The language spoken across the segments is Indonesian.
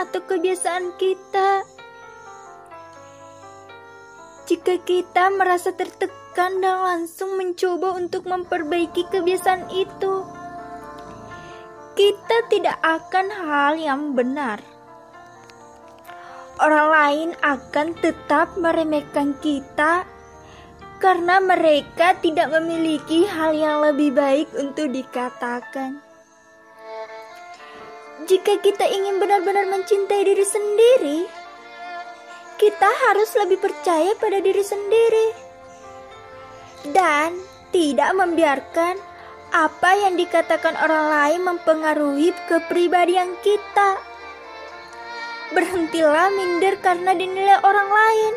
atau kebiasaan kita. Jika kita merasa tertekan dan langsung mencoba untuk memperbaiki kebiasaan itu, kita tidak akan hal yang benar. Orang lain akan tetap meremehkan kita karena mereka tidak memiliki hal yang lebih baik untuk dikatakan. Jika kita ingin benar-benar mencintai diri sendiri, kita harus lebih percaya pada diri sendiri dan tidak membiarkan apa yang dikatakan orang lain mempengaruhi kepribadian kita. Berhentilah minder karena dinilai orang lain.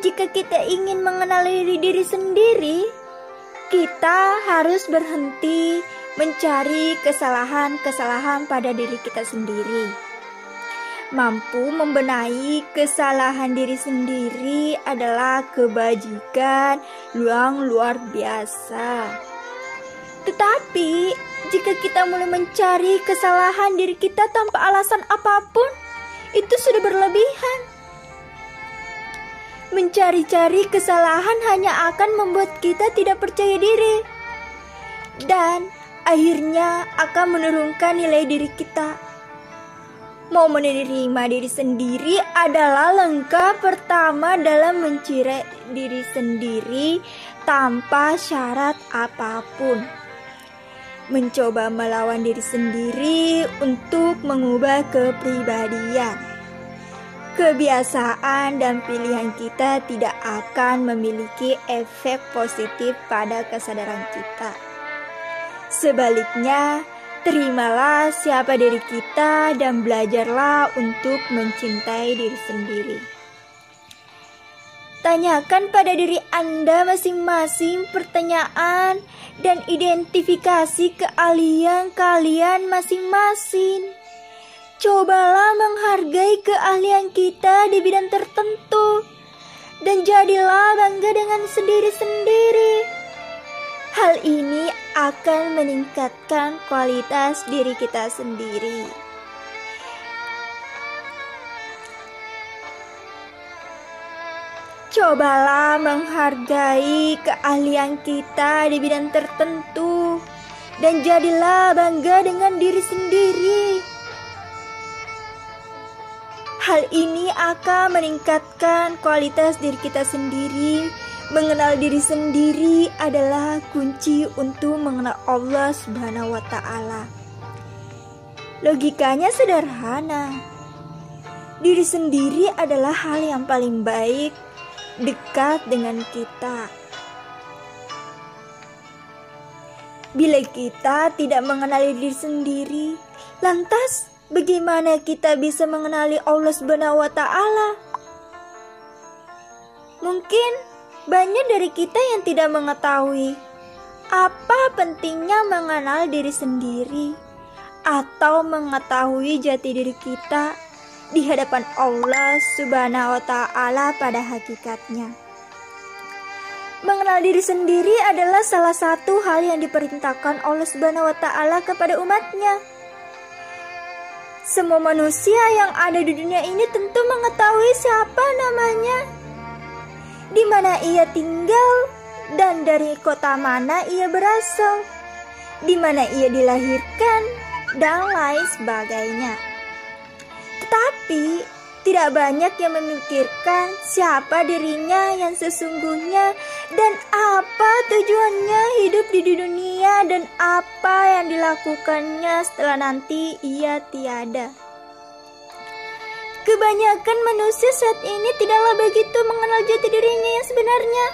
Jika kita ingin mengenali diri sendiri, kita harus berhenti mencari kesalahan-kesalahan pada diri kita sendiri. Mampu membenahi kesalahan diri sendiri adalah kebajikan yang luar biasa. Tetapi, jika kita mulai mencari kesalahan diri kita tanpa alasan apa pun, itu sudah berlebihan. Mencari-cari kesalahan hanya akan membuat kita tidak percaya diri, dan akhirnya akan menurunkan nilai diri kita. Mau menerima diri sendiri adalah langkah pertama dalam mencari diri sendiri tanpa syarat apa pun. Mencoba melawan diri sendiri untuk mengubah kepribadian. Kebiasaan dan pilihan kita tidak akan memiliki efek positif pada kesadaran kita. Sebaliknya, terimalah siapa diri kita dan belajarlah untuk mencintai diri sendiri. Tanyakan pada diri Anda masing-masing pertanyaan dan identifikasi keahlian kalian masing-masing. Cobalah menghargai keahlian kita di bidang tertentu dan jadilah bangga dengan sendiri-sendiri. Hal ini akan meningkatkan kualitas diri kita sendiri. Cobalah menghargai keahlian kita di bidang tertentu dan jadilah bangga dengan diri sendiri. Hal ini akan meningkatkan kualitas diri kita sendiri. Mengenal diri sendiri adalah kunci untuk mengenal Allah Subhanahu wa taala. Logikanya sederhana. Diri sendiri adalah hal yang paling baik dekat dengan kita. Bila kita tidak mengenali diri sendiri, lantas bagaimana kita bisa mengenali Allah Subhanahu wa taala? Mungkin banyak dari kita yang tidak mengetahui apa pentingnya mengenal diri sendiri atau mengetahui jati diri kita di hadapan Allah Subhanahu wa taala pada hakikatnya. Mengenal diri sendiri adalah salah satu hal yang diperintahkan Allah Subhanahu wa taala kepada umatnya. Semua manusia yang ada di dunia ini tentu mengetahui siapa namanya, di mana ia tinggal, dan dari kota mana ia berasal, di mana ia dilahirkan, dan lain sebagainya. Tetapi tidak banyak yang memikirkan siapa dirinya yang sesungguhnya dan apa tujuannya hidup di dunia dan apa yang dilakukannya setelah nanti ia tiada. Kebanyakan manusia saat ini tidaklah begitu mengenal jati dirinya yang sebenarnya.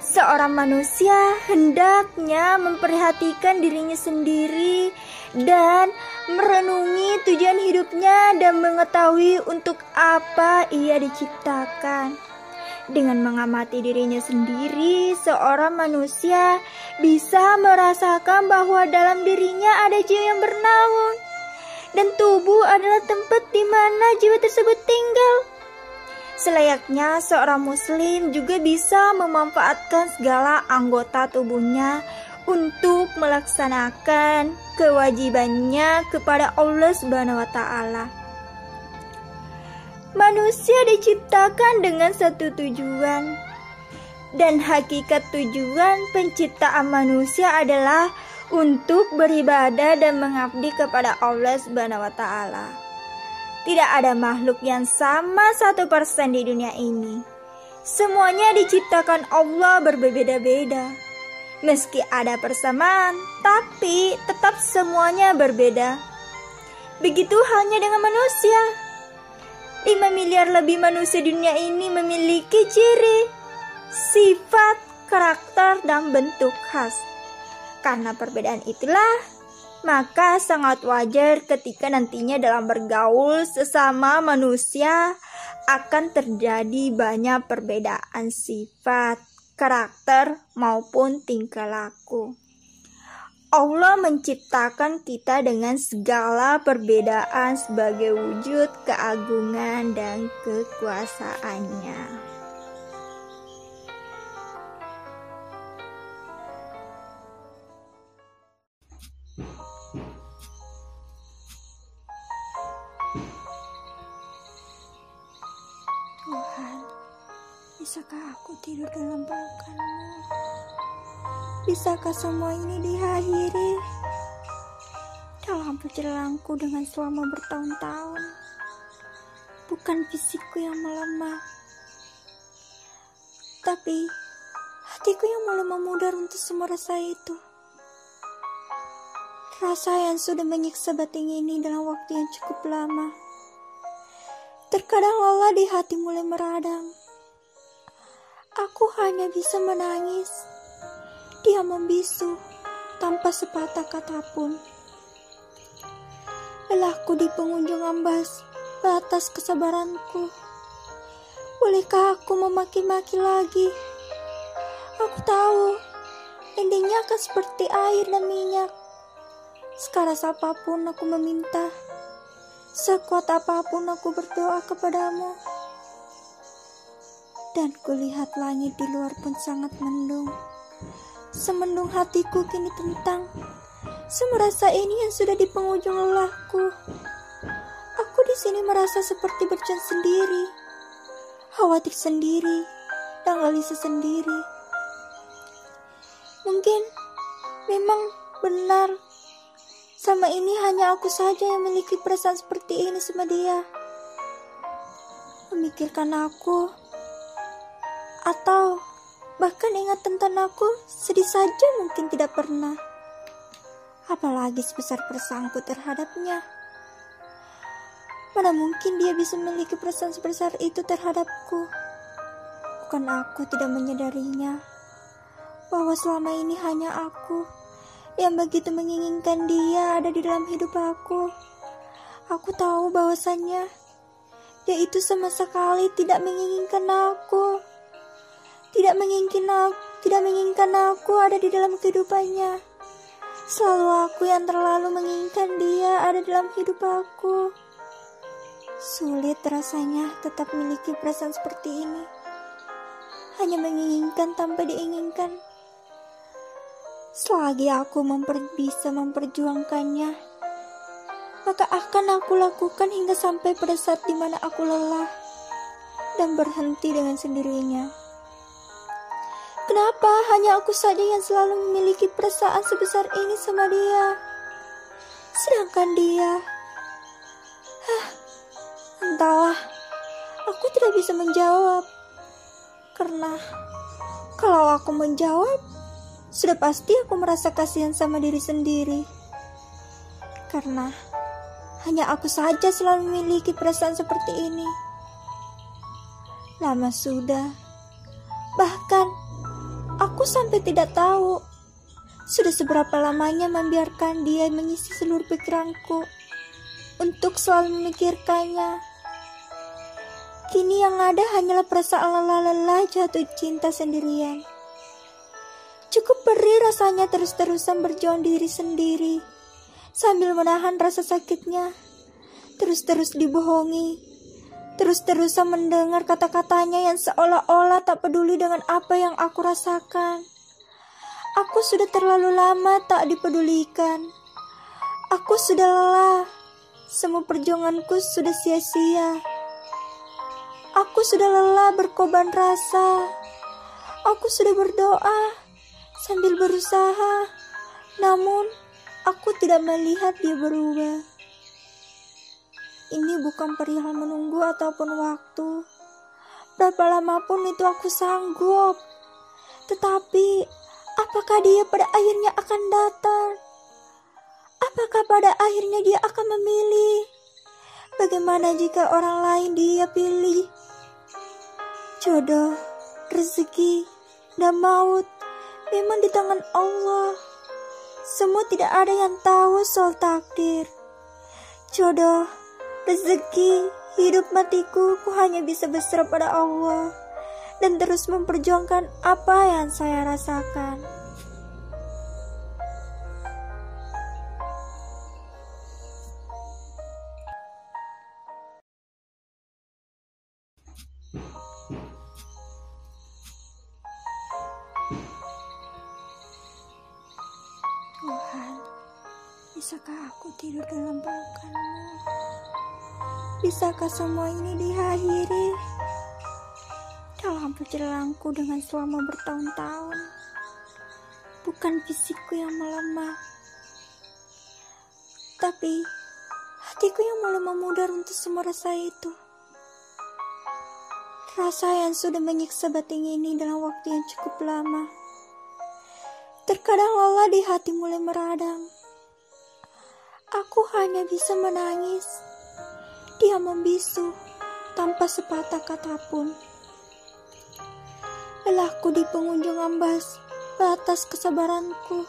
Seorang manusia hendaknya memperhatikan dirinya sendiri dan merenungi tujuan hidupnya dan mengetahui untuk apa ia diciptakan. Dengan mengamati dirinya sendiri, seorang manusia bisa merasakan bahwa dalam dirinya ada jiwa yang dan tubuh adalah tempat di mana jiwa tersebut tinggal. Selayaknya seorang muslim juga bisa memanfaatkan segala anggota tubuhnya untuk melaksanakan kewajibannya kepada Allah Subhanahu wa taala. Manusia diciptakan dengan satu tujuan, dan hakikat tujuan penciptaan manusia adalah untuk beribadah dan mengabdi kepada Allah Subhanahu wa taala. Tidak ada makhluk yang sama satu persen di dunia ini. Semuanya diciptakan Allah berbeda-beda. Meski ada persamaan, tapi tetap semuanya berbeda. Begitu halnya dengan manusia. 5 miliar lebih manusia dunia ini memiliki ciri, sifat, karakter, dan bentuk khas. Karena perbedaan itulah, maka sangat wajar ketika nantinya dalam bergaul sesama manusia akan terjadi banyak perbedaan sifat, karakter, maupun tingkah laku. Allah menciptakan kita dengan segala perbedaan sebagai wujud keagungan dan kekuasaannya. Bisakah aku tidur dalam pelukanmu? Bisakah semua ini diakhiri dalam perjalananku dengan selama bertahun-tahun? Bukan fisikku yang melemah, tapi hatiku yang mulai memudar untuk semua rasa itu. Rasa yang sudah menyiksa batin ini dalam waktu yang cukup lama. Terkadang lelah di hati mulai meradang. Aku hanya bisa menangis. Dia membisu tanpa sepatah kata pun. Lelahku di pengunjung ambas batas kesabaranku. Bolehkah aku memaki-maki lagi? Aku tahu endingnya akan seperti air dan minyak. Sekarang apa pun aku meminta. Sekuat apa pun aku berdoa kepadamu. Dan kulihat langit di luar pun sangat mendung. Semendung hatiku kini tentang semerasa ini yang sudah di penghujung lelahku. Aku di sini merasa seperti berjalan sendiri, khawatir sendiri, dan gelisah sendiri. Mungkin memang benar sama ini hanya aku saja yang memiliki perasaan seperti ini sama dia. Memikirkan aku, atau bahkan ingat tentang aku sedih saja mungkin tidak pernah. Apalagi sebesar perasaanku terhadapnya. Mana mungkin dia bisa memiliki perasaan sebesar itu terhadapku. Bukan aku tidak menyadarinya bahwa selama ini hanya aku yang begitu menginginkan dia ada di dalam hidup aku. Aku tahu bahwasannya dia itu sama sekali tidak menginginkan aku. Tidak menginginkan aku, tidak menginginkan aku ada di dalam kehidupannya. Selalu aku yang terlalu menginginkan dia ada dalam hidup aku. Sulit rasanya tetap memiliki perasaan seperti ini. Hanya menginginkan tanpa diinginkan. Selagi aku memper bisa memperjuangkannya, maka akan aku lakukan hingga sampai pada saat di mana aku lelah dan berhenti dengan sendirinya. Kenapa hanya aku saja yang selalu memiliki perasaan sebesar ini sama dia? Sedangkan dia, hah, entahlah, aku tidak bisa menjawab. Karena kalau aku menjawab, sudah pasti aku merasa kasihan sama diri sendiri. Karena hanya aku saja selalu memiliki perasaan seperti ini. Lama sudah. Aku sampai tidak tahu sudah seberapa lamanya membiarkan dia mengisi seluruh pikiranku untuk selalu memikirkannya. Kini yang ada hanyalah perasaan lelah-lelah jatuh cinta sendirian. Cukup perih rasanya terus-terusan berjuang diri sendiri, sambil menahan rasa sakitnya. Terus-terus dibohongi, terus-terusan mendengar kata-katanya yang seolah-olah tak peduli dengan apa yang aku rasakan. Aku sudah terlalu lama tak dipedulikan. Aku sudah lelah. Semua perjuanganku sudah sia-sia. Aku sudah lelah berkorban rasa. Aku sudah berdoa sambil berusaha. Namun, aku tidak melihat dia berubah. Ini bukan perihal menunggu ataupun waktu. Berapa lama pun itu aku sanggup. Tetapi, apakah dia pada akhirnya akan datang? Apakah pada akhirnya dia akan memilih? Bagaimana jika orang lain dia pilih? Jodoh, rezeki, dan maut memang di tangan Allah. Semua tidak ada yang tahu soal takdir. Jodoh, rezeki, hidup matiku, ku hanya bisa berserah pada Allah dan terus memperjuangkan apa yang saya rasakan. Tuhan, bisakah aku tidur dalam pelukanmu? Bisakah semua ini diakhiri dalam perjalananku dengan selama bertahun-tahun? Bukan fisikku yang melemah, tapi hatiku yang mulai memudar untuk semua rasa itu. Rasa yang sudah menyiksa batin ini dalam waktu yang cukup lama. Terkadang lelah di hati mulai meradang. Aku hanya bisa menangis. Dia membisu tanpa sepatah kata pun. Lelahku di pengunjung ambas batas kesabaranku.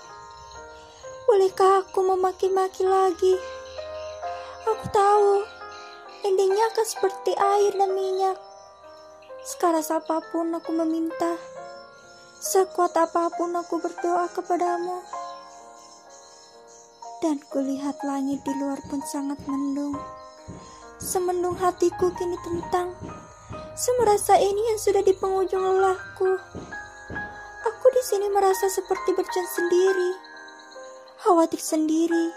Bolehkah aku memaki-maki lagi? Aku tahu endingnya akan seperti air dan minyak. Sekarang apa pun aku meminta, sekuat apa pun aku berdoa kepadamu. Dan kulihat langit di luar pun sangat mendung. Semendung hatiku kini tentang semerasa ini yang sudah di penghujung lelahku. Aku di sini merasa seperti berjalan sendiri, khawatir sendiri,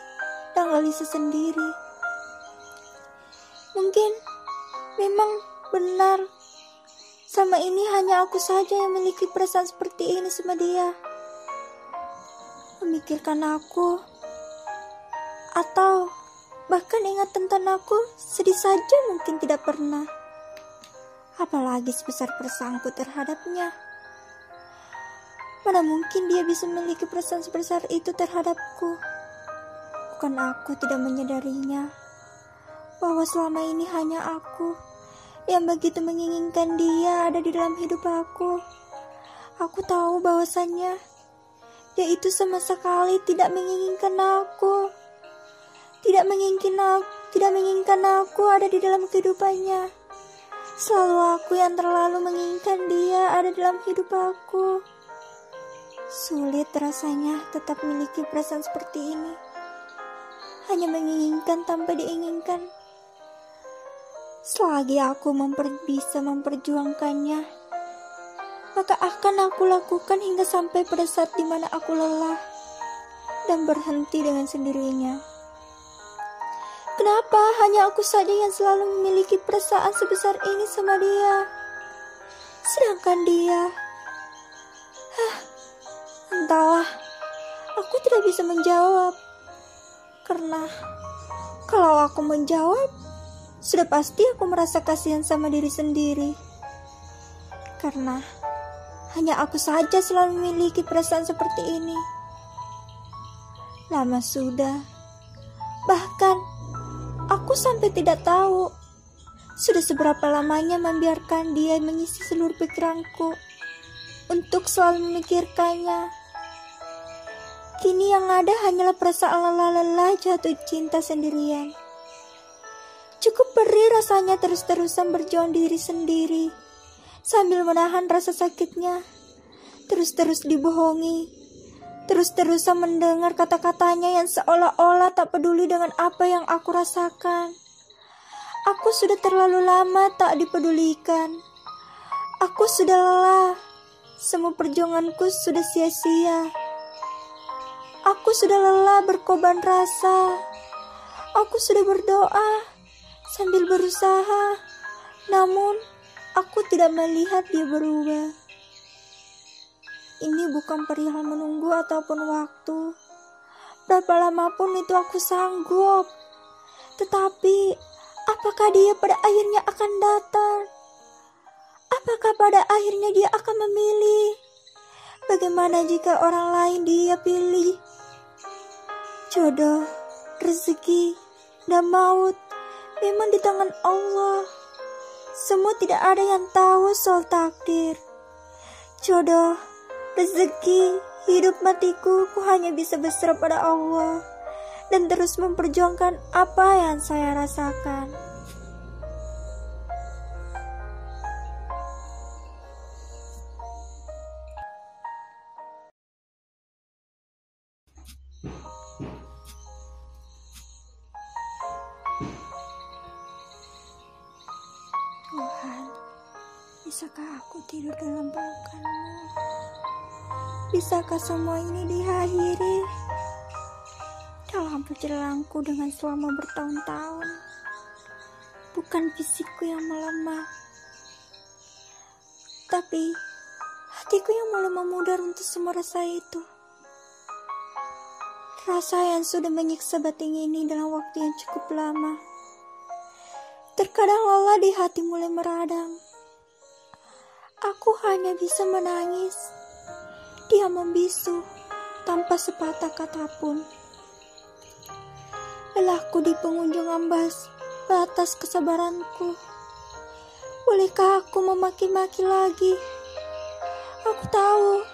dan gelisah sendiri. Mungkin memang benar sama ini hanya aku saja yang memiliki perasaan seperti ini sama dia. Memikirkan aku, atau bahkan ingat tentang aku sedih saja mungkin tidak pernah. Apalagi sebesar perasaanku terhadapnya. Mana mungkin dia bisa memiliki perasaan sebesar itu terhadapku. Bukan aku tidak menyadarinya bahwa selama ini hanya aku yang begitu menginginkan dia ada di dalam hidup aku. Aku tahu bahwasannya dia itu sama sekali tidak menginginkan aku. Tidak menginginkan aku, tidak menginginkan aku ada di dalam kehidupannya. Selalu aku yang terlalu menginginkan dia ada dalam hidup aku. Sulit rasanya tetap memiliki perasaan seperti ini. Hanya menginginkan tanpa diinginkan. Selagi aku memper bisa memperjuangkannya, maka akan aku lakukan hingga sampai pada saat di mana aku lelah dan berhenti dengan sendirinya. Kenapa hanya aku saja yang selalu memiliki perasaan sebesar ini sama dia? Sedangkan dia, hah, entahlah, aku tidak bisa menjawab. Karena kalau aku menjawab, sudah pasti aku merasa kasihan sama diri sendiri. Karena hanya aku saja selalu memiliki perasaan seperti ini. Lama sudah. Bahkan aku sampai tidak tahu sudah seberapa lamanya membiarkan dia mengisi seluruh pikiranku untuk selalu memikirkannya. Kini yang ada hanyalah perasaan lelah-lelah jatuh cinta sendirian. Cukup perih rasanya terus-terusan berjuang diri sendiri, sambil menahan rasa sakitnya, terus-terus dibohongi, terus-terusan mendengar kata-katanya yang seolah-olah tak peduli dengan apa yang aku rasakan. Aku sudah terlalu lama tak dipedulikan. Aku sudah lelah. Semua perjuanganku sudah sia-sia. Aku sudah lelah berkorban rasa. Aku sudah berdoa sambil berusaha, namun aku tidak melihat dia berubah. Ini bukan perihal menunggu ataupun waktu. Berapa lama pun itu aku sanggup. Tetapi, apakah dia pada akhirnya akan datang? Apakah pada akhirnya dia akan memilih? Bagaimana jika orang lain dia pilih? Jodoh, rezeki, dan maut memang di tangan Allah. Semua tidak ada yang tahu soal takdir. Jodoh, rezeki, hidup matiku, ku hanya bisa berserah pada Allah dan terus memperjuangkan apa yang saya rasakan. Tuhan, bisakah aku tidur dalam pelukanmu? Bisakah semua ini diakhiri? Dalam perjalananku dengan selama bertahun-tahun, bukan fisikku yang melemah, tapi hatiku yang mulai memudar untuk semua rasa itu. Rasa yang sudah menyiksa batin ini dalam waktu yang cukup lama. Terkadang lelah di hati mulai meradang. Aku hanya bisa menangis. Dia membisu tanpa sepatah kata pun. Lelahku di pengunjung ambas batas kesabaranku. Bolehkah aku memaki-maki lagi? Aku tahu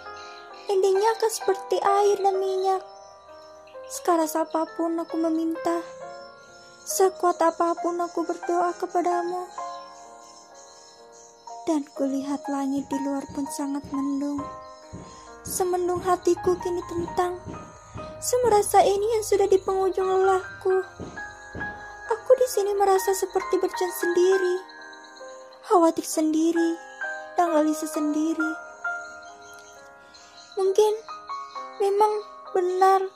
endingnya akan seperti air dan minyak. Sekarang apa pun aku meminta. Sekuat apa pun aku berdoa kepadamu. Dan kulihat langit di luar pun sangat mendung. Semendung hatiku kini tentang semerasa ini yang sudah di penghujung lelahku. Aku di sini merasa seperti berjalan sendiri, khawatir sendiri, dan gelisah sendiri. Mungkin memang benar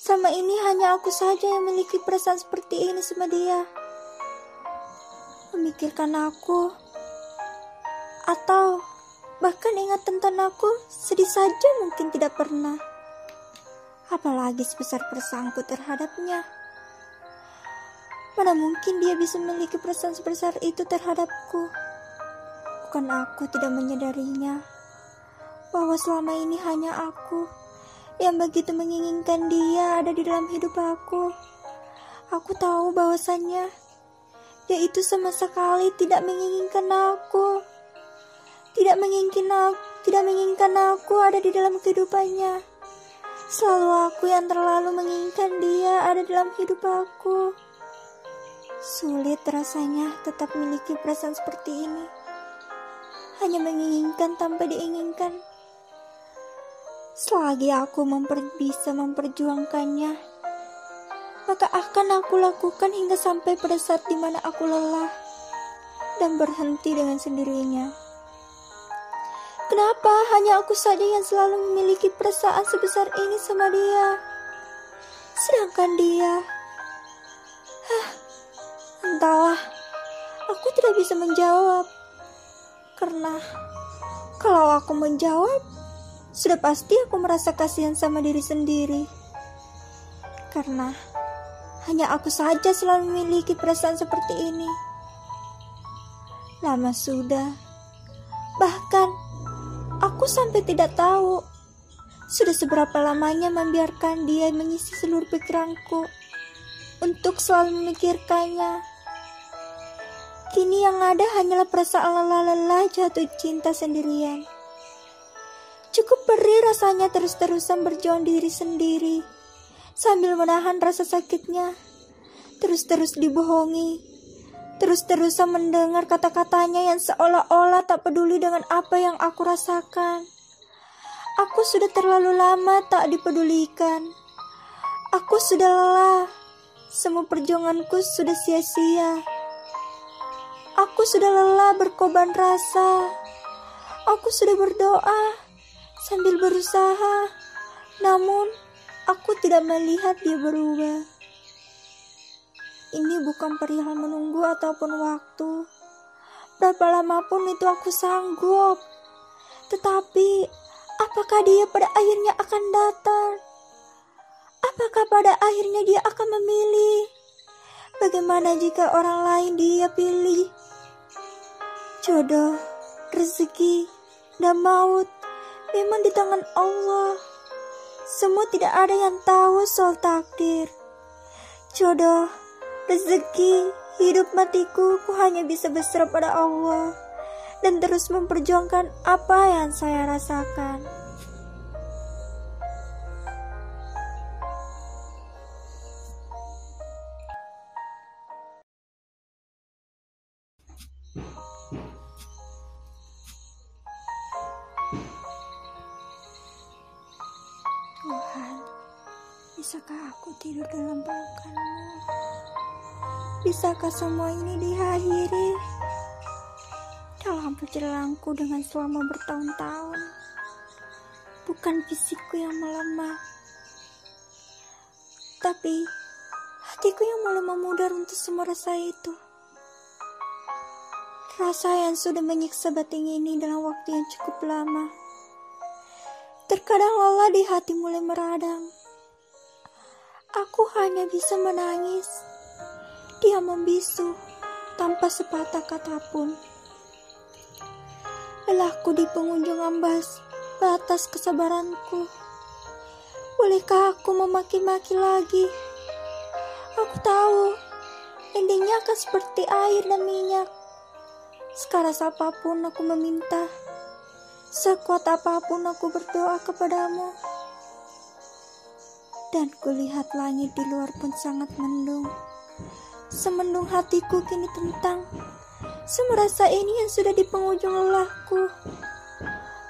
sama ini hanya aku saja yang memiliki perasaan seperti ini sama dia. Memikirkan aku, atau ingat tentang aku sedih saja mungkin tidak pernah. Apalagi sebesar perasaanku terhadapnya. Mana mungkin dia bisa memiliki perasaan sebesar itu terhadapku. Bukan aku tidak menyadarinya bahwa selama ini hanya aku yang begitu menginginkan dia ada di dalam hidup aku. Aku tahu bahwasannya dia itu sama sekali tidak menginginkan aku. Tidak menginginkan aku, tidak menginginkan aku ada di dalam kehidupannya. Selalu aku yang terlalu menginginkan dia ada dalam hidup aku. Sulit rasanya tetap memiliki perasaan seperti ini. Hanya menginginkan tanpa diinginkan. Selagi aku memper bisa memperjuangkannya, maka akan aku lakukan hingga sampai pada saat di mana aku lelah dan berhenti dengan sendirinya. Kenapa hanya aku saja yang selalu memiliki perasaan sebesar ini sama dia? Sedangkan dia, hah, entahlah, aku tidak bisa menjawab. Karena kalau aku menjawab, sudah pasti aku merasa kasihan sama diri sendiri. Karena hanya aku saja selalu memiliki perasaan seperti ini. Lama sudah. Bahkan aku sampai tidak tahu sudah seberapa lamanya membiarkan dia mengisi seluruh pikiranku untuk selalu memikirkannya. Kini yang ada hanyalah perasaan lelah-lelah jatuh cinta sendirian. Cukup perih rasanya terus-terusan berjuang diri sendiri, sambil menahan rasa sakitnya. Terus-terus dibohongi, terus-terusan mendengar kata-katanya yang seolah-olah tak peduli dengan apa yang aku rasakan. Aku sudah terlalu lama tak dipedulikan. Aku sudah lelah. Semua perjuanganku sudah sia-sia. Aku sudah lelah berkorban rasa. Aku sudah berdoa sambil berusaha, namun aku tidak melihat dia berubah. Ini bukan perihal menunggu ataupun waktu. Berapa lama pun itu aku sanggup. Tetapi, apakah dia pada akhirnya akan datang? Apakah pada akhirnya dia akan memilih? Bagaimana jika orang lain dia pilih? Jodoh, rezeki, dan maut memang di tangan Allah. Semua tidak ada yang tahu soal takdir. Jodoh, rezeki, hidup matiku, ku hanya bisa berserah pada Allah dan terus memperjuangkan apa yang saya rasakan. Tuhan, bisakah aku tidur dalam pelukanmu? Bisakah semua ini diakhiri dalam perjalananku dengan selama bertahun-tahun? Bukan fisikku yang melemah, tapi hatiku yang mulai memudar untuk semua rasa itu. Rasa yang sudah menyiksa batin ini dalam waktu yang cukup lama. Terkadang lelah di hati mulai meradang. Aku hanya bisa menangis. Dia membisu tanpa sepatah kata pun. Lelahku di pengunjung ambas batas kesabaranku. Bolehkah aku memaki-maki lagi? Aku tahu endingnya akan seperti air dan minyak. Sekarang apa pun aku meminta. Sekuat apa pun aku berdoa kepadamu. Dan kulihat langit di luar pun sangat mendung. Semendung hatiku kini tentang Semerasa ini yang sudah di penghujung lelahku.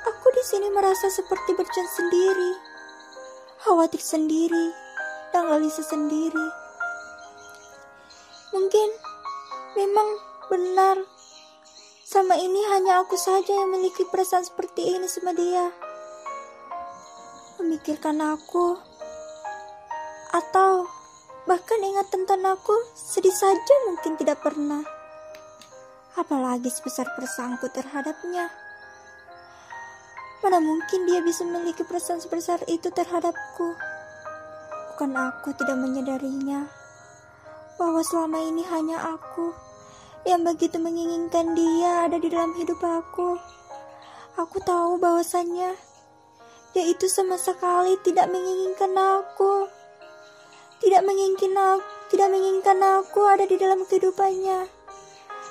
Aku di sini merasa seperti berjalan sendiri, khawatir sendiri, dan gelisah sendiri. Mungkin memang benar sama ini hanya aku saja yang memiliki perasaan seperti ini sama dia. Memikirkan aku, atau tentang aku sedih saja mungkin tidak pernah. Apalagi sebesar perasaanku terhadapnya. Mana mungkin dia bisa memiliki perasaan sebesar itu terhadapku. Bukan aku tidak menyadarinya bahwa selama ini hanya aku yang begitu menginginkan dia ada di dalam hidup aku. Aku tahu bahwasannya dia itu sama sekali tidak menginginkan aku. Tidak menginginkan aku, tidak menginginkan aku ada di dalam kehidupannya.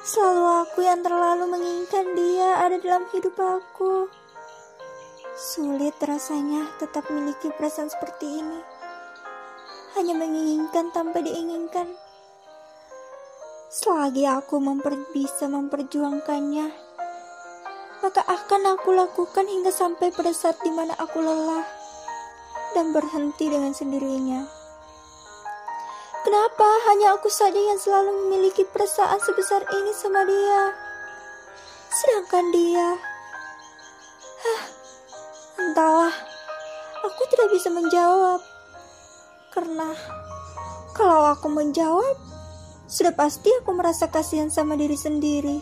Selalu aku yang terlalu menginginkan dia ada dalam hidup aku. Sulit rasanya tetap memiliki perasaan seperti ini. Hanya menginginkan tanpa diinginkan. Selagi aku memper bisa memperjuangkannya, maka akan aku lakukan hingga sampai pada saat di mana aku lelah dan berhenti dengan sendirinya. Kenapa hanya aku saja yang selalu memiliki perasaan sebesar ini sama dia? Sedangkan dia, hah, entahlah, aku tidak bisa menjawab. Karena kalau aku menjawab, sudah pasti aku merasa kasihan sama diri sendiri.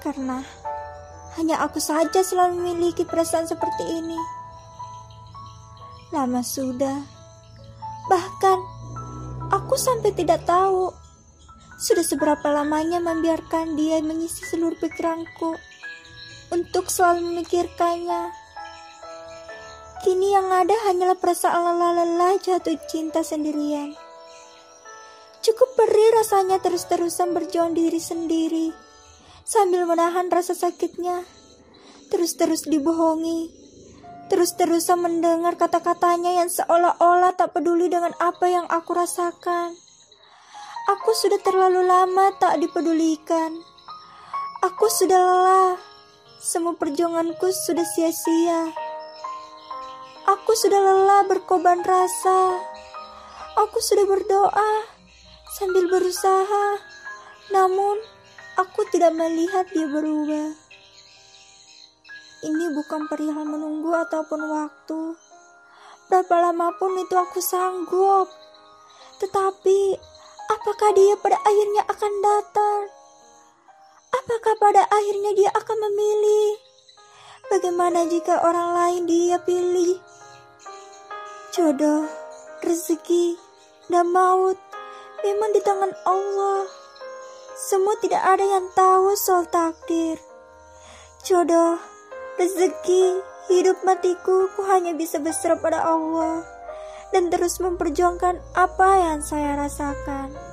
Karena hanya aku saja selalu memiliki perasaan seperti ini. Lama sudah. Bahkan aku sampai tidak tahu sudah seberapa lamanya membiarkan dia mengisi seluruh pikiranku untuk selalu memikirkannya. Kini yang ada hanyalah perasaan lelah-lelah jatuh cinta sendirian. Cukup perih rasanya terus-terusan berjuang diri sendiri, sambil menahan rasa sakitnya, terus-terus dibohongi, terus-terusan mendengar kata-katanya yang seolah-olah tak peduli dengan apa yang aku rasakan. Aku sudah terlalu lama tak dipedulikan. Aku sudah lelah. Semua perjuanganku sudah sia-sia. Aku sudah lelah berkorban rasa. Aku sudah berdoa sambil berusaha, namun aku tidak melihat dia berubah. Ini bukan perihal menunggu ataupun waktu. Berapa lama pun itu aku sanggup. Tetapi, apakah dia pada akhirnya akan datang? Apakah pada akhirnya dia akan memilih? Bagaimana jika orang lain dia pilih? Jodoh, rezeki, dan maut memang di tangan Allah. Semua tidak ada yang tahu soal takdir. Jodoh, rezeki, hidup matiku, ku hanya bisa berserah pada Allah dan terus memperjuangkan apa yang saya rasakan.